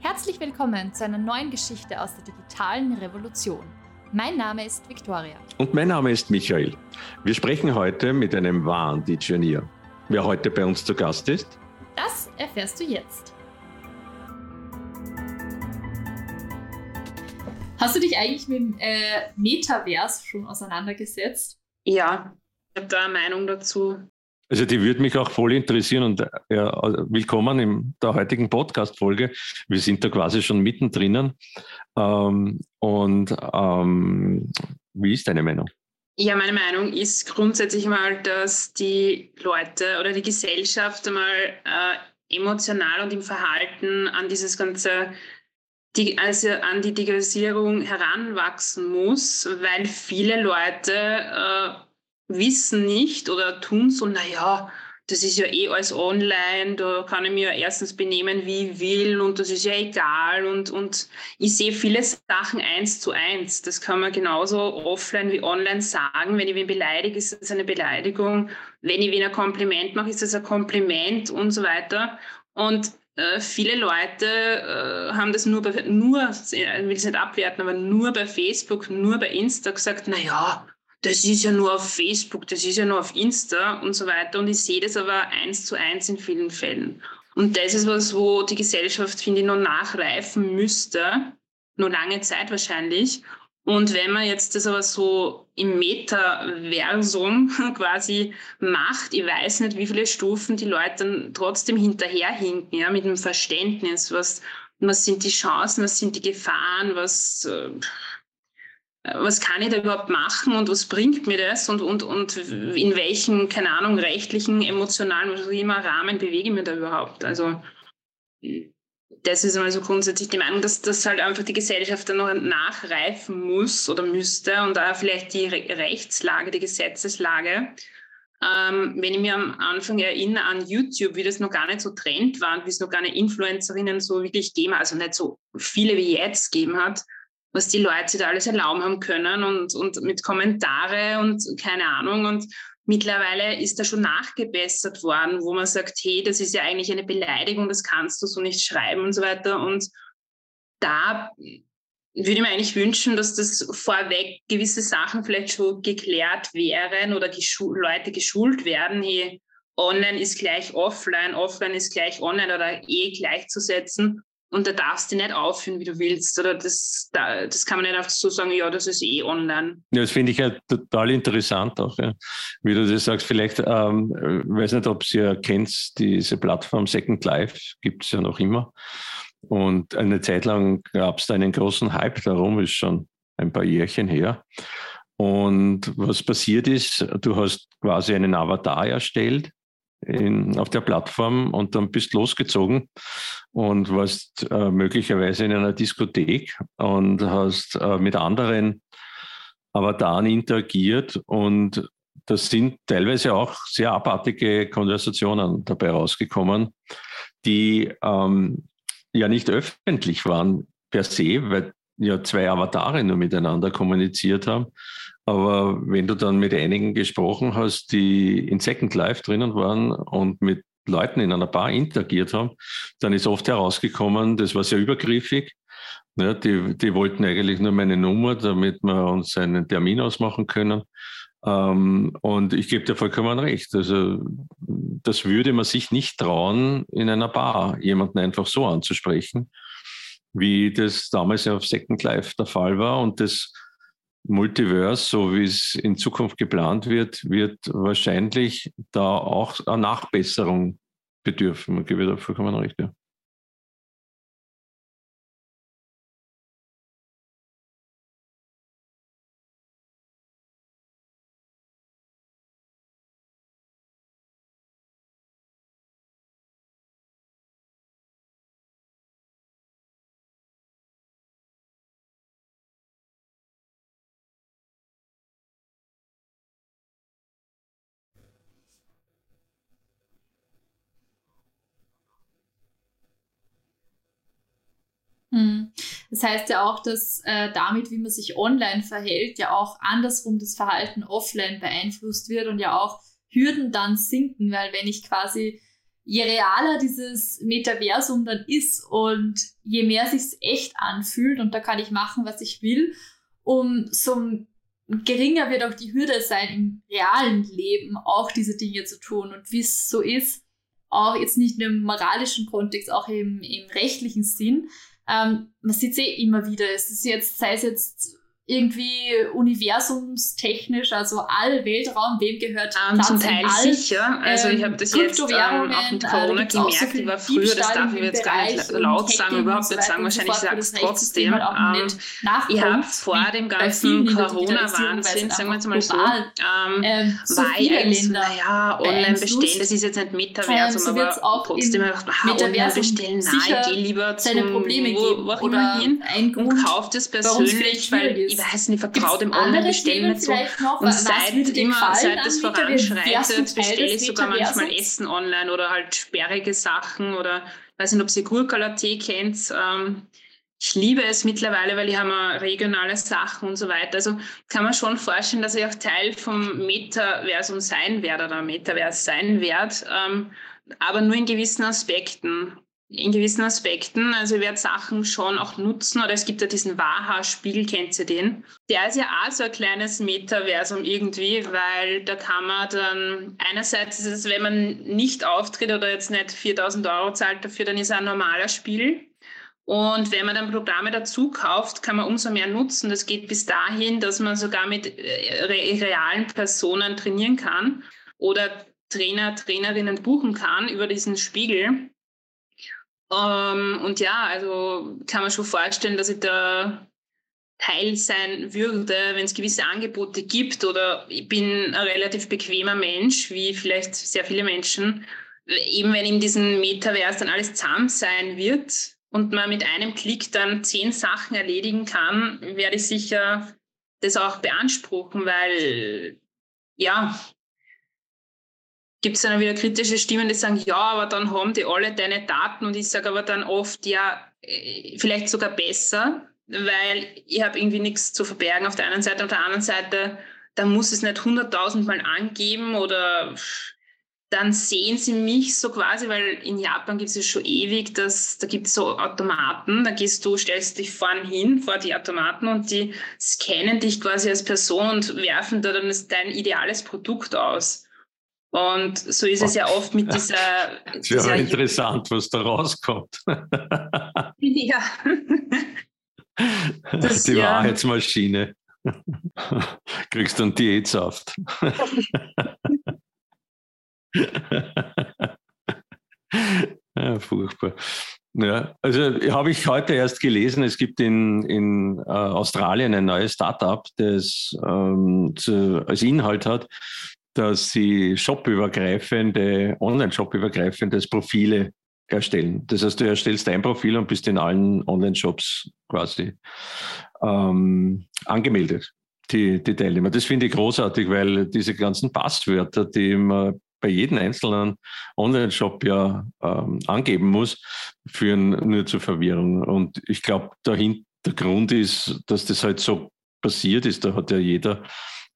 Herzlich willkommen zu einer neuen Geschichte aus der digitalen Revolution. Mein Name ist Viktoria. Und mein Name ist Michael. Wir sprechen heute mit einem wahren Digionier. Wer heute bei uns zu Gast ist? Das erfährst du jetzt. Hast du dich eigentlich mit dem äh, Metaverse schon auseinandergesetzt? Ja, ich habe da eine Meinung dazu. Also die würde mich auch voll interessieren und ja, also willkommen in der heutigen Podcast-Folge. Wir sind da quasi schon mittendrin. Ähm, und ähm, wie ist deine Meinung? Ja, meine Meinung ist grundsätzlich mal, dass die Leute oder die Gesellschaft einmal äh, emotional und im Verhalten an dieses ganze also an die Digitalisierung heranwachsen muss, weil viele Leute äh, wissen nicht oder tun so, naja, das ist ja eh alles online, da kann ich mir ja erstens benehmen, wie ich will und das ist ja egal und, und ich sehe viele Sachen eins zu eins. Das kann man genauso offline wie online sagen. Wenn ich wen beleidige, ist das eine Beleidigung. Wenn ich wen ein Kompliment mache, ist das ein Kompliment und so weiter. Und äh, viele Leute äh, haben das nur bei, nur, ich will es nicht abwerten, aber nur bei Facebook, nur bei Insta gesagt, na ja, das ist ja nur auf Facebook, das ist ja nur auf Insta und so weiter. Und ich sehe das aber eins zu eins in vielen Fällen. Und das ist was, wo die Gesellschaft, finde ich, noch nachreifen müsste, nur lange Zeit wahrscheinlich. Und wenn man jetzt das aber so im Metaversum quasi macht, ich weiß nicht, wie viele Stufen die Leute dann trotzdem hinterherhinken, ja, mit dem Verständnis, was, was sind die Chancen, was sind die Gefahren, was, äh, was kann ich da überhaupt machen und was bringt mir das und, und, und in welchen, keine Ahnung, rechtlichen, emotionalen, was auch immer Rahmen bewege ich mich da überhaupt. Also das ist einmal so grundsätzlich die Meinung, dass, dass halt einfach die Gesellschaft dann noch nachreifen muss oder müsste und da vielleicht die Re Rechtslage, die Gesetzeslage. Ähm, wenn ich mir am Anfang erinnere an YouTube, wie das noch gar nicht so Trend war und wie es noch gar nicht Influencerinnen so wirklich gegeben hat, also nicht so viele wie jetzt gegeben hat, was die Leute da alles erlauben haben können und, und mit Kommentare und keine Ahnung. Und mittlerweile ist da schon nachgebessert worden, wo man sagt, hey, das ist ja eigentlich eine Beleidigung, das kannst du so nicht schreiben und so weiter. Und da würde ich mir eigentlich wünschen, dass das vorweg gewisse Sachen vielleicht schon geklärt wären oder geschu Leute geschult werden, hey, online ist gleich offline, offline ist gleich online oder eh gleichzusetzen und da darfst du nicht aufführen, wie du willst. Oder das, das kann man nicht einfach so sagen, ja, das ist eh online. Ja, das finde ich ja total interessant auch, ja. wie du das sagst. Vielleicht, ähm, weiß nicht, ob ja kennt, diese Plattform Second Life gibt es ja noch immer. Und eine Zeit lang gab es da einen großen Hype darum, ist schon ein paar Jährchen her. Und was passiert ist, du hast quasi einen Avatar erstellt in, auf der Plattform und dann bist losgezogen und warst äh, möglicherweise in einer Diskothek und hast äh, mit anderen Avataren interagiert und das sind teilweise auch sehr abartige Konversationen dabei rausgekommen, die ähm, ja nicht öffentlich waren per se, weil ja zwei Avatare nur miteinander kommuniziert haben, aber wenn du dann mit einigen gesprochen hast, die in Second Life drinnen waren und mit Leuten in einer Bar interagiert haben, dann ist oft herausgekommen, das war sehr übergriffig. Ja, die, die wollten eigentlich nur meine Nummer, damit wir uns einen Termin ausmachen können. Ähm, und ich gebe dir vollkommen recht. Also, das würde man sich nicht trauen, in einer Bar jemanden einfach so anzusprechen, wie das damals auf Second Life der Fall war. Und das Multiverse, so wie es in Zukunft geplant wird, wird wahrscheinlich da auch eine Nachbesserung bedürfen. Gebe da vollkommen recht. Ja. Das heißt ja auch, dass äh, damit, wie man sich online verhält, ja auch andersrum das Verhalten offline beeinflusst wird und ja auch Hürden dann sinken, weil wenn ich quasi je realer dieses Metaversum dann ist und je mehr sich's echt anfühlt und da kann ich machen, was ich will, umso geringer wird auch die Hürde sein, im realen Leben auch diese Dinge zu tun. Und wie es so ist, auch jetzt nicht nur im moralischen Kontext, auch im, im rechtlichen Sinn, ähm, man sieht es eh immer wieder. Es ist jetzt, sei es jetzt irgendwie universumstechnisch, also all Weltraum, wem gehört um, Zum Teil all, sicher. Also ich habe das jetzt ähm, auch mit Corona äh, gemerkt. So ich war früher, das darf ich jetzt gar nicht laut sagen, überhaupt nicht sagen, wahrscheinlich sage es trotzdem. Ähm, ich habe vor dem ganzen Corona-Wahnsinn, sagen wir jetzt mal so, ähm, ähm, so war ich eigentlich, naja, online bestellen, das ist jetzt nicht Metaversum, ähm, aber trotzdem ich gedacht, online bestellen, nein, ich gehe lieber zum, wo, wo auch immer hin und kaufe das persönlich, weil ich weiß nicht, vertraue dem Online-Bestellen so. Noch, und seit, immer, seit das voranschreitet, bestelle ich sogar manchmal Essen online oder halt sperrige Sachen oder weiß nicht, ob ihr Gurkala-Tee kennt. Ähm, ich liebe es mittlerweile, weil ich habe regionale Sachen und so weiter. Also kann man schon vorstellen, dass ich auch Teil vom Metaversum sein werde oder Metaverse sein werde, ähm, aber nur in gewissen Aspekten in gewissen Aspekten. Also ich werde Sachen schon auch nutzen. Oder es gibt ja diesen Waha-Spiegel, kennt ihr den? Der ist ja auch so ein kleines Metaversum irgendwie, weil da kann man dann, einerseits ist es, wenn man nicht auftritt oder jetzt nicht 4000 Euro zahlt dafür, dann ist er ein normaler Spiel. Und wenn man dann Programme dazu kauft, kann man umso mehr nutzen. Das geht bis dahin, dass man sogar mit äh, realen Personen trainieren kann oder Trainer, Trainerinnen buchen kann über diesen Spiegel. Ähm, und ja, also kann man schon vorstellen, dass ich da Teil sein würde, wenn es gewisse Angebote gibt. Oder ich bin ein relativ bequemer Mensch, wie vielleicht sehr viele Menschen. Eben wenn in diesem Metaverse dann alles zahm sein wird und man mit einem Klick dann zehn Sachen erledigen kann, werde ich sicher das auch beanspruchen, weil ja, gibt es dann wieder kritische Stimmen, die sagen, ja, aber dann haben die alle deine Daten und ich sage aber dann oft, ja, äh, vielleicht sogar besser, weil ich habe irgendwie nichts zu verbergen auf der einen Seite. Auf der anderen Seite, da muss es nicht hunderttausendmal angeben oder dann sehen sie mich so quasi, weil in Japan gibt es ja schon ewig, dass, da gibt es so Automaten, da gehst du, stellst dich vorn hin vor die Automaten und die scannen dich quasi als Person und werfen da dann dein ideales Produkt aus. Und so ist es ja oft mit dieser. Es wäre dieser interessant, was da rauskommt. ja. Das, Die ja. Wahrheitsmaschine. Kriegst du einen Diätsaft. ja, furchtbar. Ja, also habe ich heute erst gelesen, es gibt in, in äh, Australien ein neues Startup, das ähm, zu, als Inhalt hat, dass sie shopübergreifende, online-shopübergreifendes Profile erstellen. Das heißt, du erstellst ein Profil und bist in allen Online-Shops quasi ähm, angemeldet, die, die Teilnehmer. Das finde ich großartig, weil diese ganzen Passwörter, die man bei jedem einzelnen Online-Shop ja ähm, angeben muss, führen nur zur Verwirrung. Und ich glaube, der Hintergrund ist, dass das halt so passiert ist. Da hat ja jeder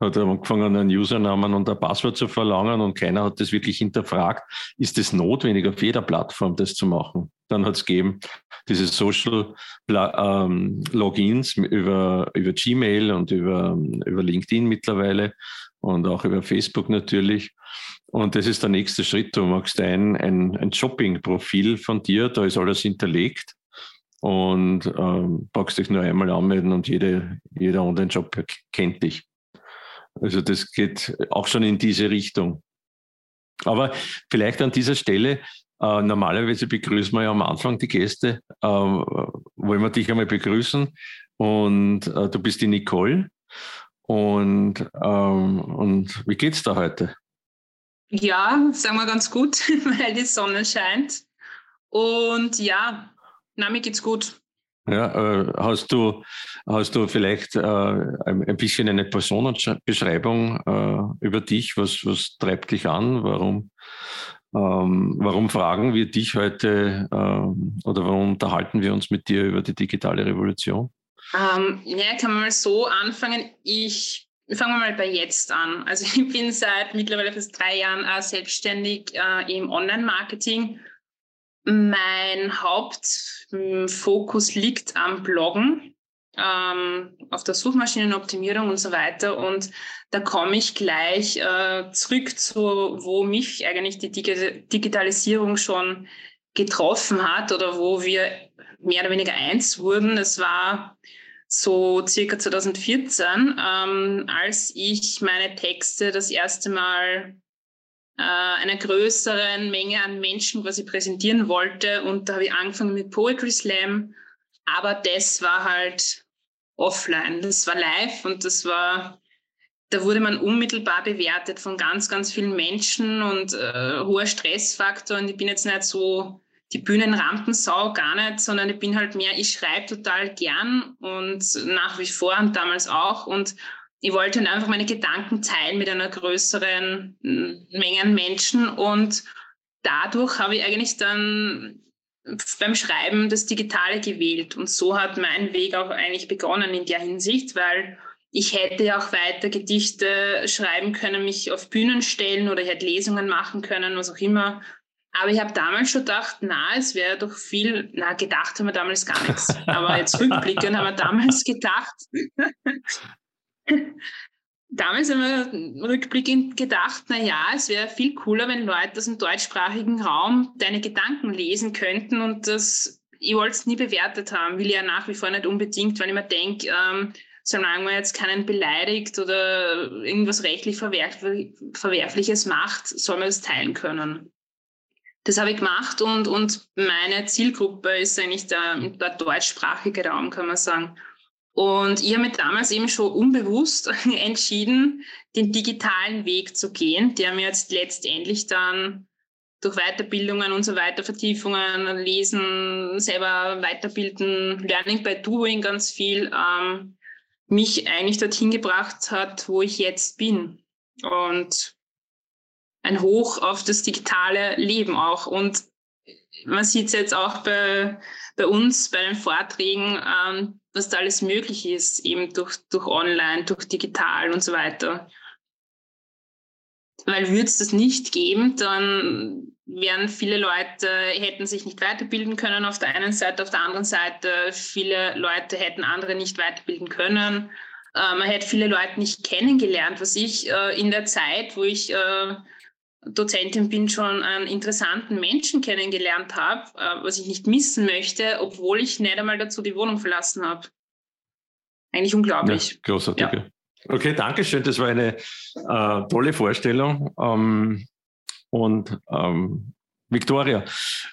hat er angefangen, einen Usernamen und ein Passwort zu verlangen und keiner hat das wirklich hinterfragt. Ist es notwendig, auf jeder Plattform das zu machen? Dann hat es gegeben diese Social ähm, Logins über, über Gmail und über, über LinkedIn mittlerweile und auch über Facebook natürlich. Und das ist der nächste Schritt. Du machst ein, ein, ein Shopping-Profil von dir, da ist alles hinterlegt und ähm, packst dich nur einmal anmelden und jede, jeder Online-Shop kennt dich. Also das geht auch schon in diese Richtung. Aber vielleicht an dieser Stelle, äh, normalerweise begrüßen wir ja am Anfang die Gäste. Äh, wollen wir dich einmal begrüßen? Und äh, du bist die Nicole. Und, ähm, und wie geht's da heute? Ja, sagen wir ganz gut, weil die Sonne scheint. Und ja, na, mir geht's gut. Ja, äh, hast, du, hast du vielleicht äh, ein, bisschen eine Personenbeschreibung äh, über dich? Was, was treibt dich an? Warum, ähm, warum fragen wir dich heute ähm, oder warum unterhalten wir uns mit dir über die digitale Revolution? Ähm, ja, kann man mal so anfangen. Ich fangen wir mal bei jetzt an. Also ich bin seit mittlerweile fast drei Jahren selbstständig im Online-Marketing. Mein Hauptfokus liegt am Bloggen, ähm, auf der Suchmaschinenoptimierung und so weiter. Und da komme ich gleich äh, zurück zu, wo mich eigentlich die Dig Digitalisierung schon getroffen hat oder wo wir mehr oder weniger eins wurden. Es war so circa 2014, ähm, als ich meine Texte das erste Mal einer größeren Menge an Menschen quasi präsentieren wollte. Und da habe ich angefangen mit Poetry Slam. Aber das war halt offline. Das war live und das war, da wurde man unmittelbar bewertet von ganz, ganz vielen Menschen und äh, hoher Stressfaktor. Und ich bin jetzt nicht so die Bühnenrampensau gar nicht, sondern ich bin halt mehr, ich schreibe total gern und nach wie vor und damals auch. Und ich wollte dann einfach meine Gedanken teilen mit einer größeren Menge an Menschen. Und dadurch habe ich eigentlich dann beim Schreiben das Digitale gewählt. Und so hat mein Weg auch eigentlich begonnen in der Hinsicht, weil ich hätte ja auch weiter Gedichte schreiben können, mich auf Bühnen stellen oder ich hätte Lesungen machen können, was auch immer. Aber ich habe damals schon gedacht, na, es wäre doch viel, na, gedacht haben wir damals gar nichts. Aber jetzt rückblickend haben wir damals gedacht, damals haben wir rückblickend gedacht, na ja, es wäre viel cooler, wenn Leute aus dem deutschsprachigen Raum deine Gedanken lesen könnten und das, ich wollte es nie bewertet haben, will ja nach wie vor nicht unbedingt, weil ich mir denke, ähm, solange man jetzt keinen beleidigt oder irgendwas rechtlich verwerf Verwerfliches macht, soll man es teilen können das habe ich gemacht und, und meine Zielgruppe ist eigentlich der, der deutschsprachige Raum, kann man sagen. Und ich habe mir damals eben schon unbewusst entschieden, den digitalen Weg zu gehen, der mir jetzt letztendlich dann durch Weiterbildungen und so weiter, Vertiefungen, Lesen, selber weiterbilden, Learning by Doing ganz viel, ähm, mich eigentlich dorthin gebracht hat, wo ich jetzt bin. Und ein Hoch auf das digitale Leben auch. Und man sieht es jetzt auch bei, bei uns, bei den Vorträgen, ähm, was da alles möglich ist, eben durch, durch Online, durch digital und so weiter. Weil würde es das nicht geben, dann wären viele Leute, hätten sich nicht weiterbilden können auf der einen Seite, auf der anderen Seite, viele Leute hätten andere nicht weiterbilden können. Äh, man hätte viele Leute nicht kennengelernt, was ich äh, in der Zeit, wo ich äh, Dozentin bin, schon einen interessanten Menschen kennengelernt habe, äh, was ich nicht missen möchte, obwohl ich nicht einmal dazu die Wohnung verlassen habe. Eigentlich unglaublich. Ja, großartig. Ja. Okay, danke schön. Das war eine äh, tolle Vorstellung. Ähm, und ähm, Victoria,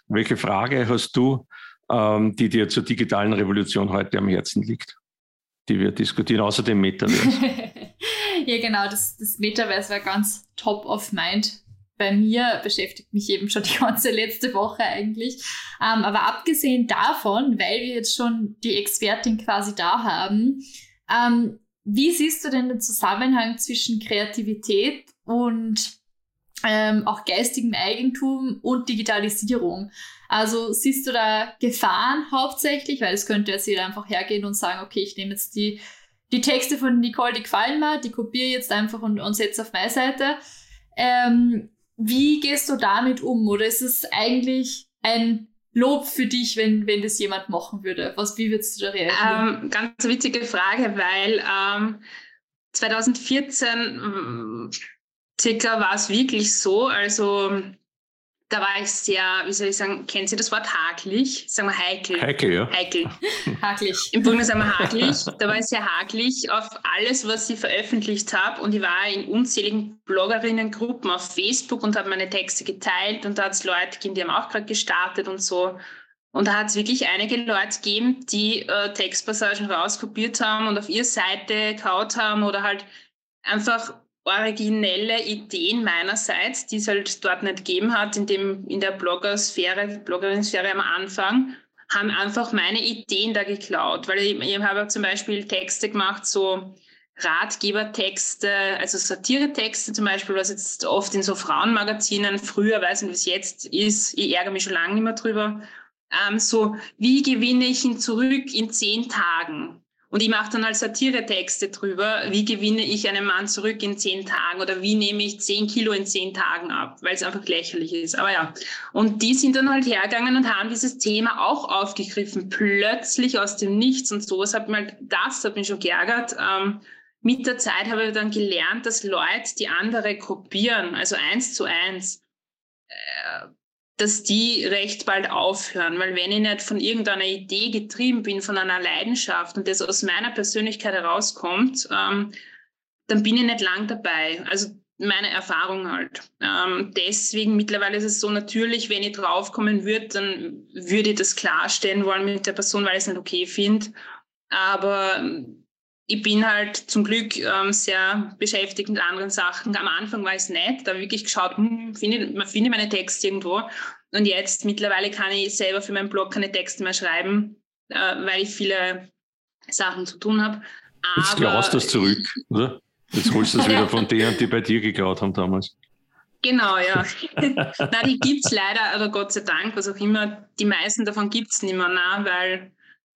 welche Frage hast du, ähm, die dir zur digitalen Revolution heute am Herzen liegt, die wir diskutieren, außer dem Metaverse? ja, genau, das, das Metaverse war ganz top of mind bei mir beschäftigt mich eben schon die ganze letzte Woche eigentlich. Ähm, aber abgesehen davon, weil wir jetzt schon die Expertin quasi da haben, ähm, wie siehst du denn den Zusammenhang zwischen Kreativität und ähm, auch geistigem Eigentum und Digitalisierung? Also siehst du da Gefahren hauptsächlich, weil es könnte jetzt jeder einfach hergehen und sagen, okay, ich nehme jetzt die, die Texte von Nicole, die gefallen mir, die kopiere jetzt einfach und, und setze auf meine Seite. Ähm, wie gehst du damit um? Oder ist es eigentlich ein Lob für dich, wenn, wenn das jemand machen würde? Was, wie würdest du da reagieren? Ähm, ganz witzige Frage, weil ähm, 2014 ähm, circa war es wirklich so, also da war ich sehr, wie soll ich sagen, kennen Sie das Wort hakelig? Sagen wir heikel. Heikel, ja. Heikel. hakelig. Im Grunde sagen wir hakelig. Da war ich sehr hakelig auf alles, was ich veröffentlicht habe. Und ich war in unzähligen Bloggerinnengruppen auf Facebook und habe meine Texte geteilt. Und da hat es Leute gegeben, die haben auch gerade gestartet und so. Und da hat es wirklich einige Leute gegeben, die äh, Textpassagen rauskopiert haben und auf ihre Seite kaut haben oder halt einfach originelle Ideen meinerseits, die es halt dort nicht gegeben hat, in, dem, in der Bloggersphäre, Bloggerinsphäre am Anfang, haben einfach meine Ideen da geklaut. Weil ich, ich habe zum Beispiel Texte gemacht, so Ratgebertexte, also Satiretexte zum Beispiel, was jetzt oft in so Frauenmagazinen, früher, weiß nicht, es jetzt ist, ich ärgere mich schon lange nicht mehr drüber, ähm, so, wie gewinne ich ihn zurück in zehn Tagen? Und ich mache dann halt Satiretexte drüber, wie gewinne ich einen Mann zurück in zehn Tagen oder wie nehme ich zehn Kilo in zehn Tagen ab, weil es einfach lächerlich ist. Aber ja, und die sind dann halt hergegangen und haben dieses Thema auch aufgegriffen, plötzlich aus dem Nichts und sowas hat mir halt, das hat mich schon geärgert. Ähm, mit der Zeit habe ich dann gelernt, dass Leute die andere kopieren, also eins zu eins. Äh, dass die recht bald aufhören, weil wenn ich nicht von irgendeiner Idee getrieben bin, von einer Leidenschaft und das aus meiner Persönlichkeit herauskommt, ähm, dann bin ich nicht lang dabei. Also meine Erfahrung halt. Ähm, deswegen mittlerweile ist es so natürlich, wenn ich draufkommen würde, dann würde ich das klarstellen wollen mit der Person, weil ich es nicht okay finde. Aber ich bin halt zum Glück ähm, sehr beschäftigt mit anderen Sachen. Am Anfang war es nett, da wirklich geschaut, hm, finde, man findet meine Texte irgendwo. Und jetzt mittlerweile kann ich selber für meinen Blog keine Texte mehr schreiben, äh, weil ich viele Sachen zu tun habe. Jetzt klaust du das zurück, oder? Jetzt holst du das wieder von denen, die bei dir geklaut haben damals. Genau, ja. Nein, die gibt es leider, oder Gott sei Dank, was auch immer, die meisten davon gibt es nicht mehr, nein, weil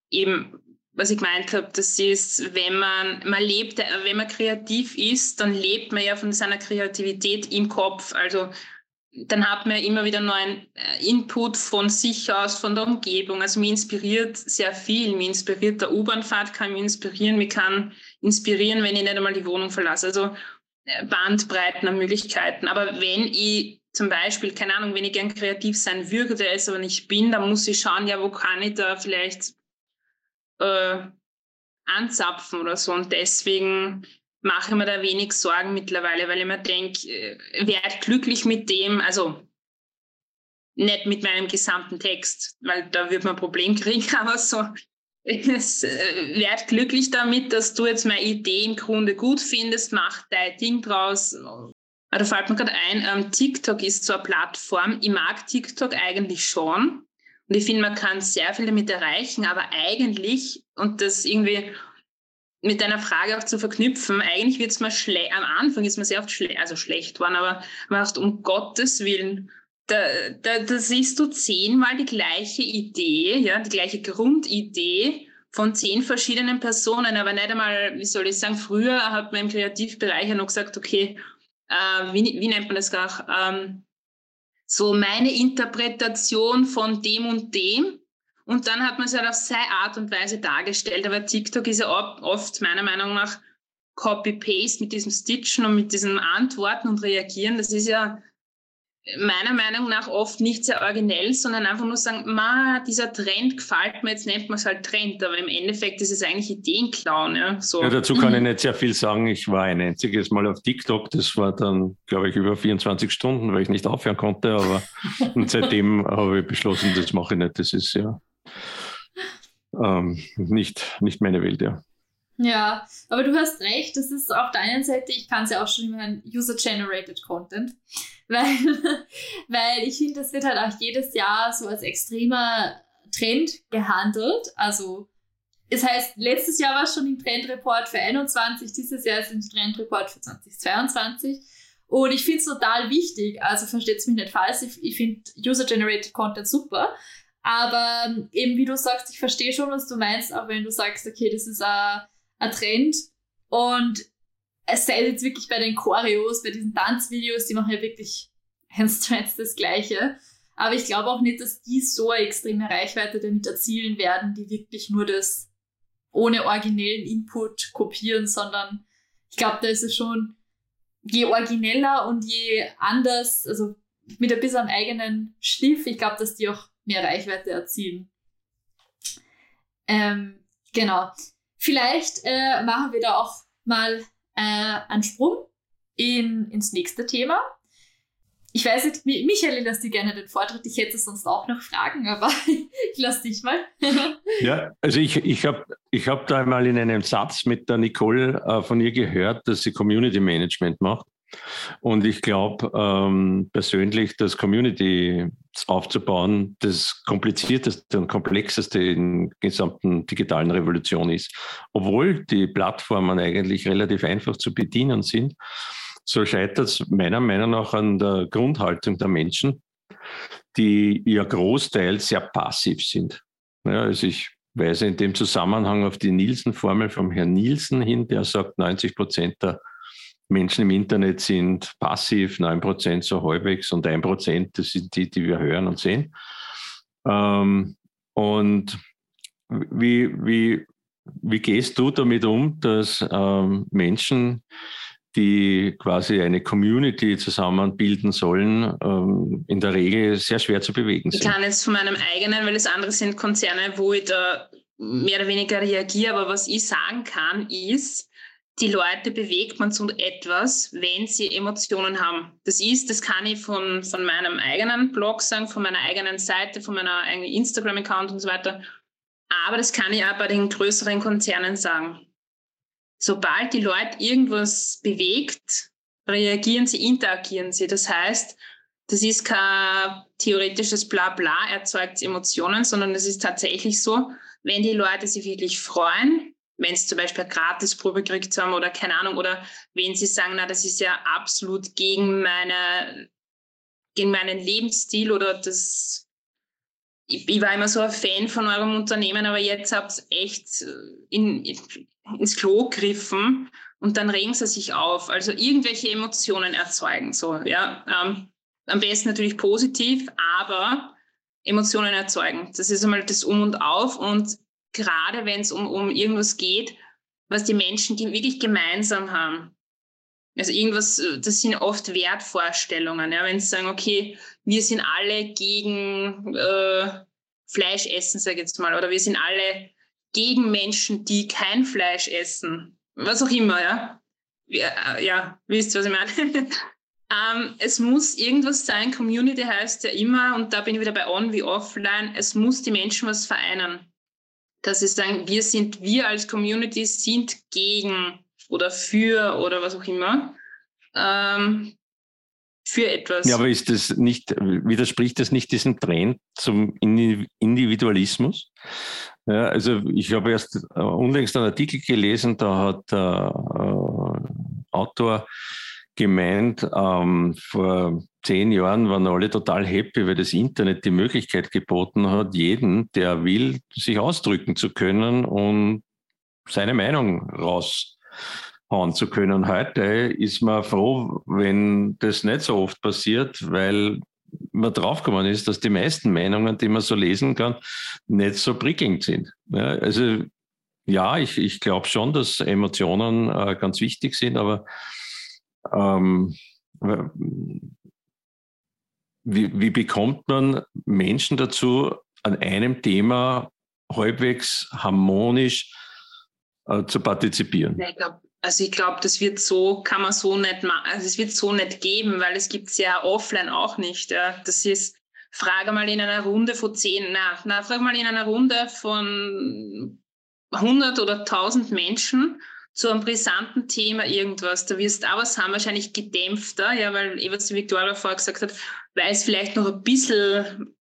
eben was ich gemeint habe, das ist, wenn man, man lebt, wenn man kreativ ist, dann lebt man ja von seiner Kreativität im Kopf. Also dann hat man immer wieder neuen äh, Input von sich aus, von der Umgebung. Also mich inspiriert sehr viel. Mich inspiriert der U-Bahnfahrt, kann mich inspirieren. Mich kann inspirieren, wenn ich nicht einmal die Wohnung verlasse. Also äh, Bandbreiten an Möglichkeiten. Aber wenn ich zum Beispiel, keine Ahnung, wenn ich gern kreativ sein würde, es aber nicht bin, dann muss ich schauen, ja, wo kann ich da vielleicht äh, anzapfen oder so. Und deswegen mache ich mir da wenig Sorgen mittlerweile, weil ich mir denke, äh, werde glücklich mit dem, also nicht mit meinem gesamten Text, weil da wird man ein Problem kriegen, aber so, es äh, werd glücklich damit, dass du jetzt meine Idee im Grunde gut findest, mach dein Ding draus. Da fällt mir gerade ein, ähm, TikTok ist so eine Plattform. Ich mag TikTok eigentlich schon. Und ich finde, man kann sehr viel damit erreichen, aber eigentlich, und das irgendwie mit deiner Frage auch zu verknüpfen, eigentlich wird es mal schlecht, am Anfang ist man sehr oft schle also schlecht worden, aber man sagt, um Gottes Willen, da, da, da siehst du zehnmal die gleiche Idee, ja, die gleiche Grundidee von zehn verschiedenen Personen, aber nicht einmal, wie soll ich sagen, früher hat man im Kreativbereich ja noch gesagt, okay, äh, wie, wie nennt man das gar? Ähm, so meine Interpretation von dem und dem. Und dann hat man es halt auf seine Art und Weise dargestellt. Aber TikTok ist ja oft meiner Meinung nach Copy-Paste mit diesem Stitchen und mit diesem Antworten und Reagieren. Das ist ja meiner Meinung nach oft nicht sehr originell, sondern einfach nur sagen, ma, dieser Trend gefällt mir, jetzt nennt man es halt Trend, aber im Endeffekt ist es eigentlich Ideenklauen. Ja, so. ja dazu kann ich nicht sehr viel sagen. Ich war ein einziges Mal auf TikTok, das war dann, glaube ich, über 24 Stunden, weil ich nicht aufhören konnte, aber und seitdem habe ich beschlossen, das mache ich nicht. Das ist ja ähm, nicht, nicht meine Welt, ja. Ja, aber du hast recht, das ist auf der einen Seite, ich kann es ja auch schon immer User-Generated Content, weil, weil ich finde, das wird halt auch jedes Jahr so als extremer Trend gehandelt. Also, es heißt, letztes Jahr war es schon im Trendreport für 21, dieses Jahr ist es im Trendreport für 2022. Und ich finde es total wichtig, also versteht es mich nicht falsch, ich, ich finde User-Generated Content super, aber eben wie du sagst, ich verstehe schon, was du meinst, auch wenn du sagst, okay, das ist ein ein Trend. Und es sei jetzt wirklich bei den Choreos, bei diesen Tanzvideos, die machen ja wirklich zu eins das Gleiche. Aber ich glaube auch nicht, dass die so eine extreme Reichweite damit erzielen werden, die wirklich nur das ohne originellen Input kopieren, sondern ich glaube, da ist es schon, je origineller und je anders, also mit ein bisschen eigenen Schliff, ich glaube, dass die auch mehr Reichweite erzielen. Ähm, genau. Vielleicht äh, machen wir da auch mal äh, einen Sprung in, ins nächste Thema. Ich weiß nicht, Michael lässt dir gerne den Vortritt. Ich hätte sonst auch noch Fragen, aber ich lasse dich mal. ja, also ich, ich habe ich hab da einmal in einem Satz mit der Nicole äh, von ihr gehört, dass sie Community Management macht. Und ich glaube ähm, persönlich, dass Community aufzubauen das komplizierteste und komplexeste in der gesamten digitalen Revolution ist. Obwohl die Plattformen eigentlich relativ einfach zu bedienen sind, so scheitert es meiner Meinung nach an der Grundhaltung der Menschen, die ja großteils sehr passiv sind. Ja, also ich weise in dem Zusammenhang auf die Nielsen-Formel vom Herrn Nielsen hin, der sagt, 90 Prozent der Menschen im Internet sind passiv, 9 Prozent so halbwegs und 1 Prozent, das sind die, die wir hören und sehen. Ähm, und wie, wie, wie gehst du damit um, dass ähm, Menschen, die quasi eine Community zusammenbilden sollen, ähm, in der Regel sehr schwer zu bewegen sind? Ich kann jetzt von meinem eigenen, weil das andere sind Konzerne, wo ich da mehr oder weniger reagiere, aber was ich sagen kann, ist, die Leute bewegt man zu etwas, wenn sie Emotionen haben. Das ist, das kann ich von, von meinem eigenen Blog sagen, von meiner eigenen Seite, von meiner eigenen Instagram-Account und so weiter. Aber das kann ich auch bei den größeren Konzernen sagen. Sobald die Leute irgendwas bewegt, reagieren sie, interagieren sie. Das heißt, das ist kein theoretisches Blabla, erzeugt Emotionen, sondern es ist tatsächlich so, wenn die Leute sich wirklich freuen, wenn sie zum Beispiel eine Gratisprobe gekriegt haben oder keine Ahnung, oder wenn sie sagen, na, das ist ja absolut gegen meine, gegen meinen Lebensstil oder das, ich, ich war immer so ein Fan von eurem Unternehmen, aber jetzt habt ihr echt in, ins Klo gegriffen und dann regen sie sich auf. Also irgendwelche Emotionen erzeugen, so, ja. Ähm, am besten natürlich positiv, aber Emotionen erzeugen. Das ist einmal das Um und Auf und gerade wenn es um, um irgendwas geht, was die Menschen wirklich gemeinsam haben. Also irgendwas, das sind oft Wertvorstellungen. Ja? Wenn sie sagen, okay, wir sind alle gegen äh, Fleisch essen, sage ich jetzt mal, oder wir sind alle gegen Menschen, die kein Fleisch essen. Was auch immer, ja. Ja, äh, ja wisst ihr, was ich meine? ähm, es muss irgendwas sein. Community heißt ja immer, und da bin ich wieder bei On wie Offline, es muss die Menschen was vereinen dass sie sagen, wir sind, wir als Community sind gegen oder für oder was auch immer. Ähm, für etwas. Ja, aber ist das nicht, widerspricht das nicht diesem Trend zum Individualismus? Ja, also ich habe erst äh, unlängst einen Artikel gelesen, da hat der äh, Autor gemeint, ähm, vor zehn Jahren waren alle total happy, weil das Internet die Möglichkeit geboten hat, jeden, der will, sich ausdrücken zu können und seine Meinung raushauen zu können. Heute ist man froh, wenn das nicht so oft passiert, weil man draufgekommen ist, dass die meisten Meinungen, die man so lesen kann, nicht so prickelnd sind. Ja, also ja, ich, ich glaube schon, dass Emotionen äh, ganz wichtig sind, aber ähm, wie, wie bekommt man Menschen dazu, an einem Thema halbwegs harmonisch äh, zu partizipieren? Ich glaub, also ich glaube, das wird so, kann man so nicht machen, also es wird so nicht geben, weil es gibt es ja offline auch nicht. Ja. Das ist, frage mal in einer Runde von zehn, na, na, frage mal in einer Runde von 100 oder 1000 Menschen zu einem brisanten Thema irgendwas. Da wirst du auch was haben, wahrscheinlich gedämpfter, ja, weil, was die Victoria vorher gesagt hat, weil es vielleicht noch ein bisschen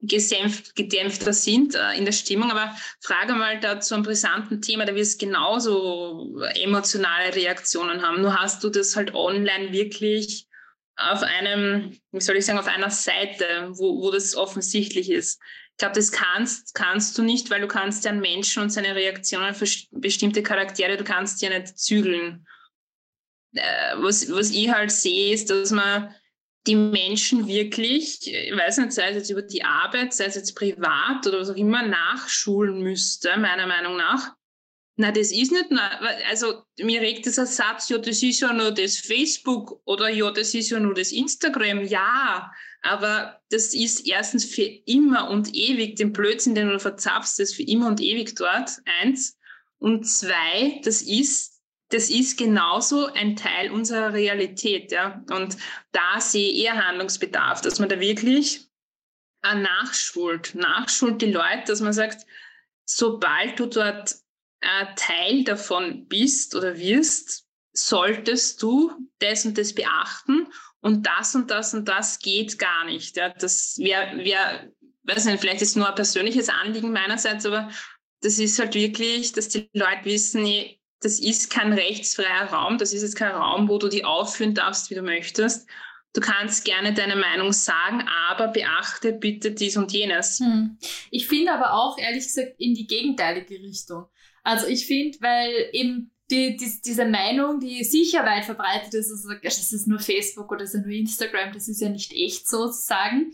gesenft, gedämpfter sind äh, in der Stimmung. Aber frage mal da zu einem brisanten Thema, da wirst genauso emotionale Reaktionen haben. Nur hast du das halt online wirklich auf einem, wie soll ich sagen, auf einer Seite, wo, wo das offensichtlich ist. Ich glaube, das kannst, kannst du nicht, weil du kannst ja einen Menschen und seine Reaktionen für bestimmte Charaktere, du kannst ja nicht zügeln. Äh, was, was ich halt sehe, ist, dass man die Menschen wirklich, ich weiß nicht, sei es jetzt über die Arbeit, sei es jetzt privat oder was auch immer, nachschulen müsste, meiner Meinung nach. Na, das ist nicht, also mir regt dieser Satz, ja, das ist ja nur das Facebook oder ja, das ist ja nur das Instagram. Ja, aber das ist erstens für immer und ewig, den Blödsinn, den du verzapfst, das ist für immer und ewig dort, eins. Und zwei, das ist, das ist genauso ein Teil unserer Realität, ja. Und da sehe ich eher Handlungsbedarf, dass man da wirklich nachschult, nachschult die Leute, dass man sagt, sobald du dort ein Teil davon bist oder wirst, solltest du das und das beachten und das und das und das geht gar nicht. Ja, das wäre, wär, weiß nicht, vielleicht ist nur ein persönliches Anliegen meinerseits, aber das ist halt wirklich, dass die Leute wissen, das ist kein rechtsfreier Raum, das ist jetzt kein Raum, wo du die aufführen darfst, wie du möchtest. du kannst gerne deine Meinung sagen, aber beachte bitte dies und jenes. Hm. Ich finde aber auch, ehrlich gesagt, in die gegenteilige Richtung. Also ich finde, weil eben die, die, diese Meinung, die sicher weit verbreitet ist, also das ist nur Facebook oder das ist nur Instagram, das ist ja nicht echt sozusagen.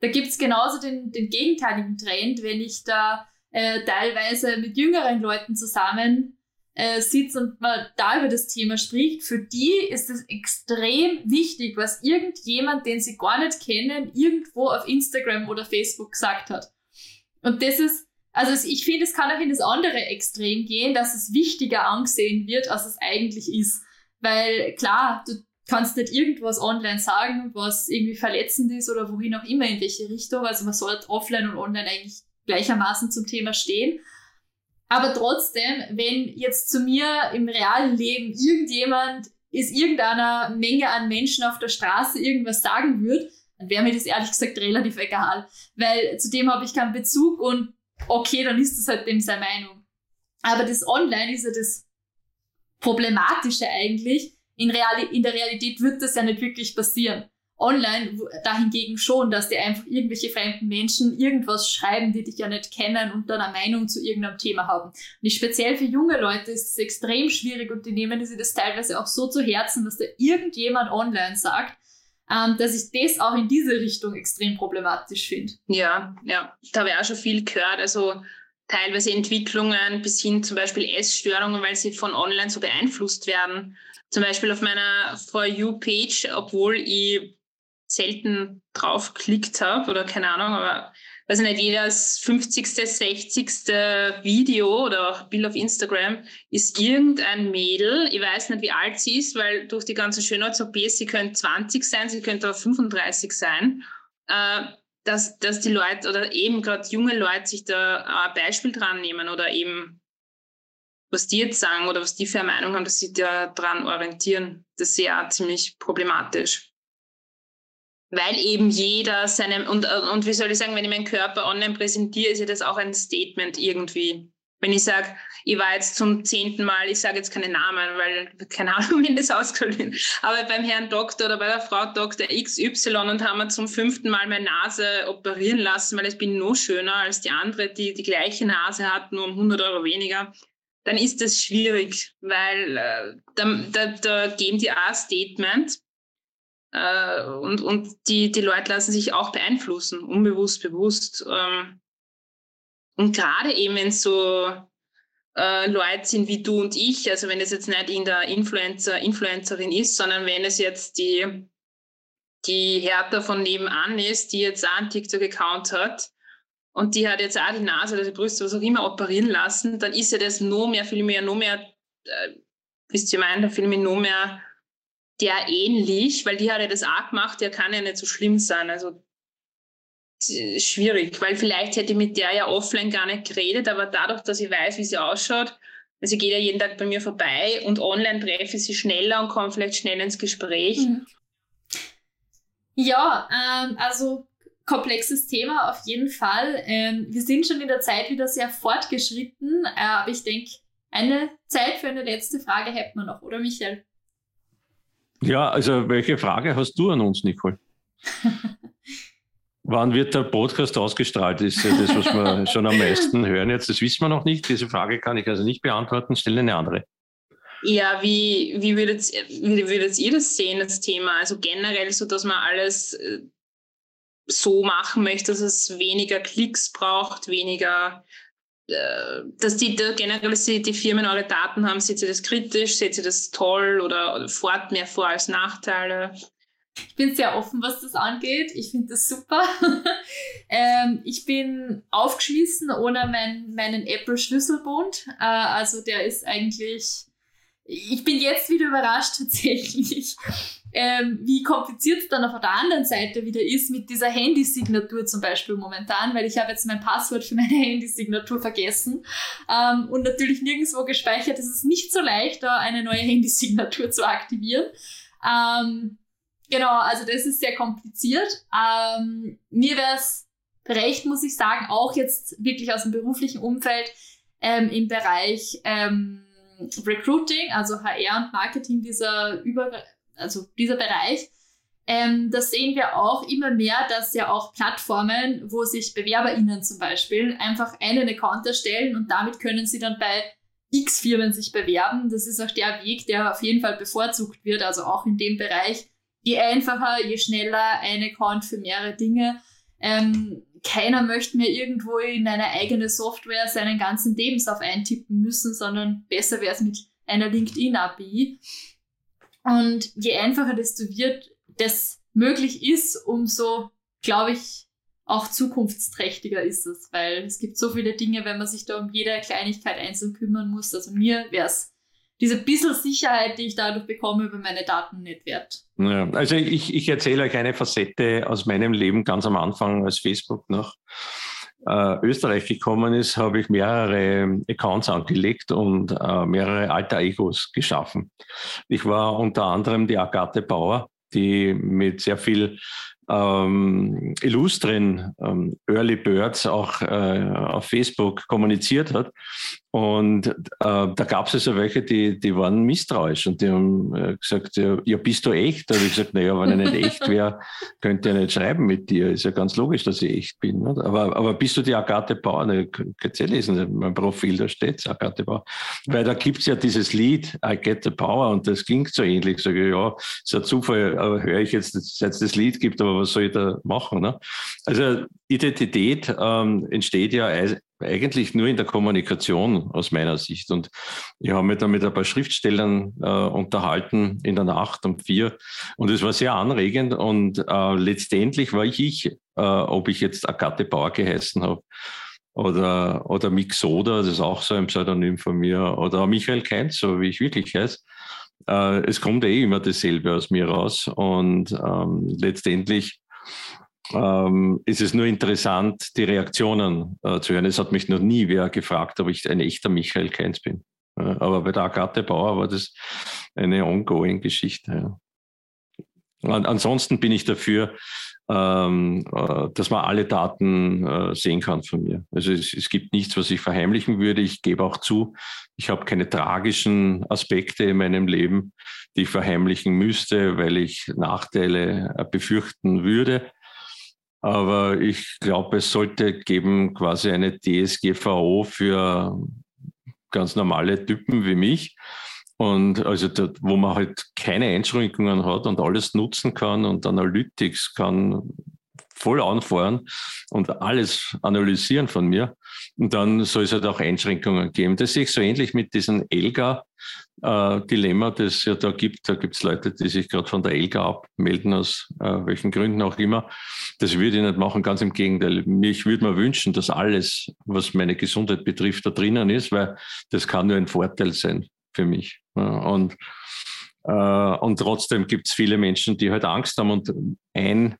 Da gibt es genauso den, den gegenteiligen Trend, wenn ich da äh, teilweise mit jüngeren Leuten zusammen äh, sitzt und man da über das Thema spricht, für die ist es extrem wichtig, was irgendjemand, den sie gar nicht kennen, irgendwo auf Instagram oder Facebook gesagt hat. Und das ist, also ich finde, es kann auch in das andere Extrem gehen, dass es wichtiger angesehen wird, als es eigentlich ist. Weil klar, du kannst nicht irgendwas online sagen, was irgendwie verletzend ist oder wohin auch immer, in welche Richtung. Also man sollte offline und online eigentlich gleichermaßen zum Thema stehen. Aber trotzdem, wenn jetzt zu mir im realen Leben irgendjemand ist irgendeiner Menge an Menschen auf der Straße irgendwas sagen würde, dann wäre mir das ehrlich gesagt relativ egal. Weil zu dem habe ich keinen Bezug und okay, dann ist das halt dem seine Meinung. Aber das Online ist ja das Problematische eigentlich. In, Real in der Realität wird das ja nicht wirklich passieren online dahingegen schon, dass dir einfach irgendwelche fremden Menschen irgendwas schreiben, die dich ja nicht kennen und dann eine Meinung zu irgendeinem Thema haben. Und speziell für junge Leute ist es extrem schwierig und die nehmen sich das teilweise auch so zu Herzen, dass da irgendjemand online sagt, ähm, dass ich das auch in diese Richtung extrem problematisch finde. Ja, ja, da habe ich auch schon viel gehört. Also teilweise Entwicklungen bis hin zum Beispiel Essstörungen, weil sie von online so beeinflusst werden. Zum Beispiel auf meiner For You-Page, obwohl ich selten draufklickt habe oder keine Ahnung, aber weiß nicht, jedes 50., 60. Video oder Bild auf Instagram ist irgendein Mädel, ich weiß nicht, wie alt sie ist, weil durch die ganzen Schönheits-OPs, sie könnte 20 sein, sie könnte auch 35 sein, äh, dass, dass die Leute oder eben gerade junge Leute sich da ein Beispiel dran nehmen oder eben was die jetzt sagen oder was die für eine Meinung haben, dass sie da dran orientieren. Das ist ja ziemlich problematisch weil eben jeder seinem, und, und wie soll ich sagen, wenn ich meinen Körper online präsentiere, ist ja das auch ein Statement irgendwie. Wenn ich sage, ich war jetzt zum zehnten Mal, ich sage jetzt keine Namen, weil keine Ahnung, wenn das ausgeholt wird, aber beim Herrn Doktor oder bei der Frau Doktor XY und haben wir zum fünften Mal meine Nase operieren lassen, weil ich bin noch schöner als die andere, die die gleiche Nase hat, nur um 100 Euro weniger, dann ist das schwierig, weil äh, da, da, da geben die auch ein Statement äh, und und die, die Leute lassen sich auch beeinflussen, unbewusst, bewusst. Ähm, und gerade eben, wenn so äh, Leute sind wie du und ich, also wenn es jetzt nicht in der Influencer, Influencerin ist, sondern wenn es jetzt die, die Hertha von nebenan ist, die jetzt auch einen TikTok-Account hat und die hat jetzt auch die Nase oder die Brüste, was auch immer, operieren lassen, dann ist ja das noch mehr, viel mehr, noch mehr, äh, wisst ihr meinen, da viel mehr, noch mehr der ähnlich, weil die hat ja das auch gemacht, der kann ja nicht so schlimm sein. Also schwierig, weil vielleicht hätte ich mit der ja offline gar nicht geredet, aber dadurch, dass ich weiß, wie sie ausschaut, also ich gehe ja jeden Tag bei mir vorbei und online treffe ich sie schneller und komme vielleicht schnell ins Gespräch. Mhm. Ja, ähm, also komplexes Thema auf jeden Fall. Ähm, wir sind schon in der Zeit wieder sehr fortgeschritten, äh, aber ich denke, eine Zeit für eine letzte Frage hätten wir noch, oder Michael? Ja, also welche Frage hast du an uns, Nicole? Wann wird der Podcast ausgestrahlt? Das ist ja das, was wir schon am meisten hören jetzt. Das wissen wir noch nicht. Diese Frage kann ich also nicht beantworten. Stelle eine andere. Ja, wie, wie, würdet, wie würdet ihr das sehen, das Thema? Also generell so, dass man alles äh, so machen möchte, dass es weniger Klicks braucht, weniger dass die da generell die Firmen eure Daten haben, seht ihr das kritisch, seht ihr das toll oder, oder fort mehr vor als Nachteile? Ich bin sehr offen, was das angeht. Ich finde das super. ähm, ich bin aufgeschmissen ohne mein, meinen Apple-Schlüsselbund. Äh, also der ist eigentlich. Ich bin jetzt wieder überrascht tatsächlich, ähm, wie kompliziert es dann auf der anderen Seite wieder ist mit dieser Handysignatur zum Beispiel momentan, weil ich habe jetzt mein Passwort für meine Handysignatur vergessen ähm, und natürlich nirgendwo gespeichert. Es ist nicht so leicht, da eine neue Handysignatur zu aktivieren. Ähm, genau, also das ist sehr kompliziert. Ähm, mir wäre es recht, muss ich sagen, auch jetzt wirklich aus dem beruflichen Umfeld ähm, im Bereich ähm, Recruiting, also HR und Marketing, dieser über also dieser Bereich, ähm, das sehen wir auch immer mehr, dass ja auch Plattformen, wo sich BewerberInnen zum Beispiel einfach einen Account erstellen und damit können sie dann bei X Firmen sich bewerben. Das ist auch der Weg, der auf jeden Fall bevorzugt wird, also auch in dem Bereich. Je einfacher, je schneller ein Account für mehrere Dinge. Ähm, keiner möchte mehr irgendwo in eine eigene Software seinen ganzen Lebenslauf eintippen müssen, sondern besser wäre es mit einer LinkedIn-API. Und je einfacher desto wird, das möglich ist, umso, glaube ich, auch zukunftsträchtiger ist es, weil es gibt so viele Dinge, wenn man sich da um jede Kleinigkeit einzeln kümmern muss. Also mir wäre es diese bisschen Sicherheit, die ich dadurch bekomme, über meine Daten nicht wert. Ja, also ich, ich erzähle euch eine Facette aus meinem Leben ganz am Anfang, als Facebook nach äh, Österreich gekommen ist, habe ich mehrere Accounts angelegt und äh, mehrere alter Egos geschaffen. Ich war unter anderem die Agathe Bauer, die mit sehr viel ähm, illustren ähm, Early Birds auch äh, auf Facebook kommuniziert hat. Und äh, da gab es also welche, die, die waren misstrauisch und die haben äh, gesagt, ja, ja, bist du echt? Da habe ich gesagt, naja, wenn ich nicht echt wäre, könnte ich nicht schreiben mit dir. Ist ja ganz logisch, dass ich echt bin. Nicht? Aber, aber bist du die Agathe Bauer? Ne, könnt ihr lesen, mein Profil, da steht Agathe Bauer. Weil da gibt es ja dieses Lied, I Get the Power, und das klingt so ähnlich. Sage ich, ja, ist ein Zufall, aber höre ich jetzt, seit es das Lied gibt, aber was soll ich da machen? Ne? Also Identität ähm, entsteht ja eigentlich nur in der Kommunikation aus meiner Sicht. Und ich habe mich da mit ein paar Schriftstellern äh, unterhalten in der Nacht um vier. Und es war sehr anregend. Und äh, letztendlich war ich ich, äh, ob ich jetzt Agathe Bauer geheißen habe oder, oder Mick Soda, das ist auch so ein Pseudonym von mir, oder Michael Keinz, so wie ich wirklich heiße. Äh, es kommt eh immer dasselbe aus mir raus. Und ähm, letztendlich ähm, ist es nur interessant, die Reaktionen äh, zu hören. Es hat mich noch nie wer gefragt, ob ich ein echter Michael Keins bin. Aber bei der Agathe Bauer war das eine ongoing Geschichte. Ja. An, ansonsten bin ich dafür, ähm, äh, dass man alle Daten äh, sehen kann von mir. Also es, es, gibt nichts, was ich verheimlichen würde. Ich gebe auch zu, ich habe keine tragischen Aspekte in meinem Leben, die ich verheimlichen müsste, weil ich Nachteile äh, befürchten würde. Aber ich glaube, es sollte geben quasi eine DSGVO für ganz normale Typen wie mich. Und also dort, wo man halt keine Einschränkungen hat und alles nutzen kann und Analytics kann voll anfahren und alles analysieren von mir. Und dann soll es halt auch Einschränkungen geben. Das sehe ich so ähnlich mit diesem Elga-Dilemma, das es ja da gibt. Da gibt es Leute, die sich gerade von der Elga abmelden, aus äh, welchen Gründen auch immer. Das würde ich nicht machen, ganz im Gegenteil. Ich würde mir wünschen, dass alles, was meine Gesundheit betrifft, da drinnen ist, weil das kann nur ein Vorteil sein für mich. Und, äh, und trotzdem gibt es viele Menschen, die halt Angst haben und ein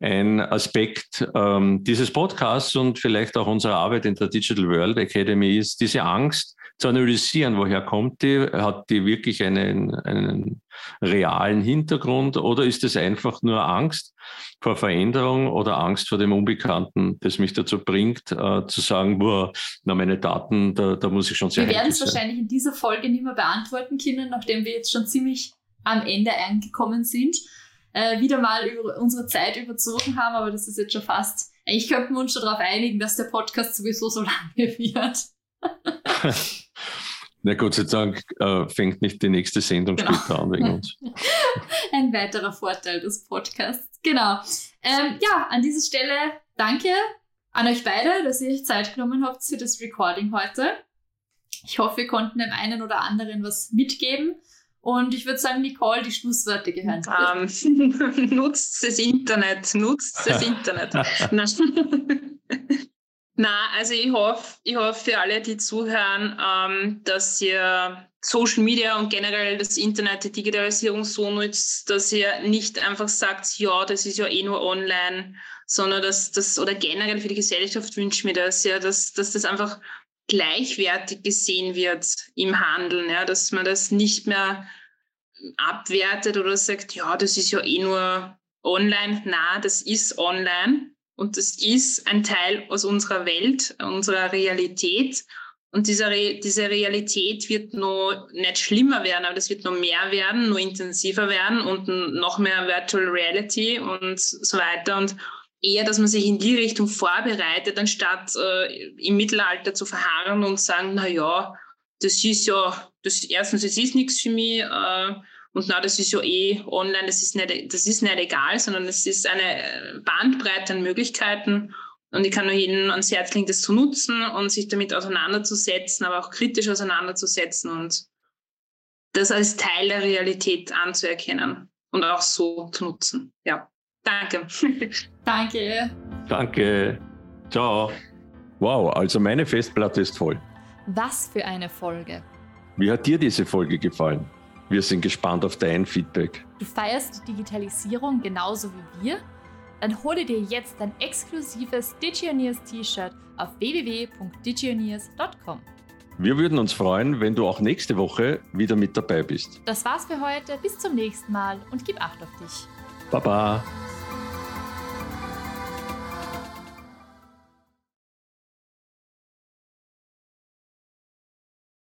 ein Aspekt ähm, dieses Podcasts und vielleicht auch unserer Arbeit in der Digital World Academy ist diese Angst zu analysieren, woher kommt die, hat die wirklich einen, einen realen Hintergrund oder ist es einfach nur Angst vor Veränderung oder Angst vor dem Unbekannten, das mich dazu bringt, äh, zu sagen, boah, na meine Daten, da, da muss ich schon sehr Wir werden es wahrscheinlich in dieser Folge nicht mehr beantworten können, nachdem wir jetzt schon ziemlich am Ende angekommen sind äh, wieder mal über unsere Zeit überzogen haben, aber das ist jetzt schon fast. Ich könnte uns schon darauf einigen, dass der Podcast sowieso so lange wird. Na Gott sei Dank äh, fängt nicht die nächste Sendung genau. später an wegen uns. Ein weiterer Vorteil des Podcasts. Genau. Ähm, ja, an dieser Stelle danke an euch beide, dass ihr euch Zeit genommen habt für das Recording heute. Ich hoffe, wir konnten dem einen oder anderen was mitgeben. Und ich würde sagen, Nicole, die Schlussworte gehören. Um, ähm, nutzt das Internet, nutzt das Internet. Na, also ich hoffe, ich hoffe für alle, die zuhören, ähm, dass ihr Social Media und generell das Internet, die Digitalisierung so nutzt, dass ihr nicht einfach sagt, ja, das ist ja eh nur online, sondern dass das, oder generell für die Gesellschaft wünsche ich mir das, ja, dass, dass das einfach gleichwertig gesehen wird im Handeln, ja, dass man das nicht mehr abwertet oder sagt, ja, das ist ja eh nur online. Na, das ist online und das ist ein Teil aus unserer Welt, unserer Realität. Und diese, Re diese Realität wird noch nicht schlimmer werden, aber das wird noch mehr werden, noch intensiver werden und noch mehr Virtual Reality und so weiter. Und eher, dass man sich in die Richtung vorbereitet, anstatt äh, im Mittelalter zu verharren und sagen, na ja, das ist ja, das erstens, es ist nichts für mich äh, und na, das ist ja eh online, das ist nicht, das ist nicht egal, sondern es ist eine Bandbreite an Möglichkeiten und ich kann nur jedem ans Herz legen, das zu nutzen und sich damit auseinanderzusetzen, aber auch kritisch auseinanderzusetzen und das als Teil der Realität anzuerkennen und auch so zu nutzen. Ja, danke. Danke. Danke. Ciao. Wow, also meine Festplatte ist voll. Was für eine Folge. Wie hat dir diese Folge gefallen? Wir sind gespannt auf dein Feedback. Du feierst die Digitalisierung genauso wie wir? Dann hole dir jetzt dein exklusives Digioneers T-Shirt auf www.digioneers.com. Wir würden uns freuen, wenn du auch nächste Woche wieder mit dabei bist. Das war's für heute. Bis zum nächsten Mal und gib Acht auf dich. Baba.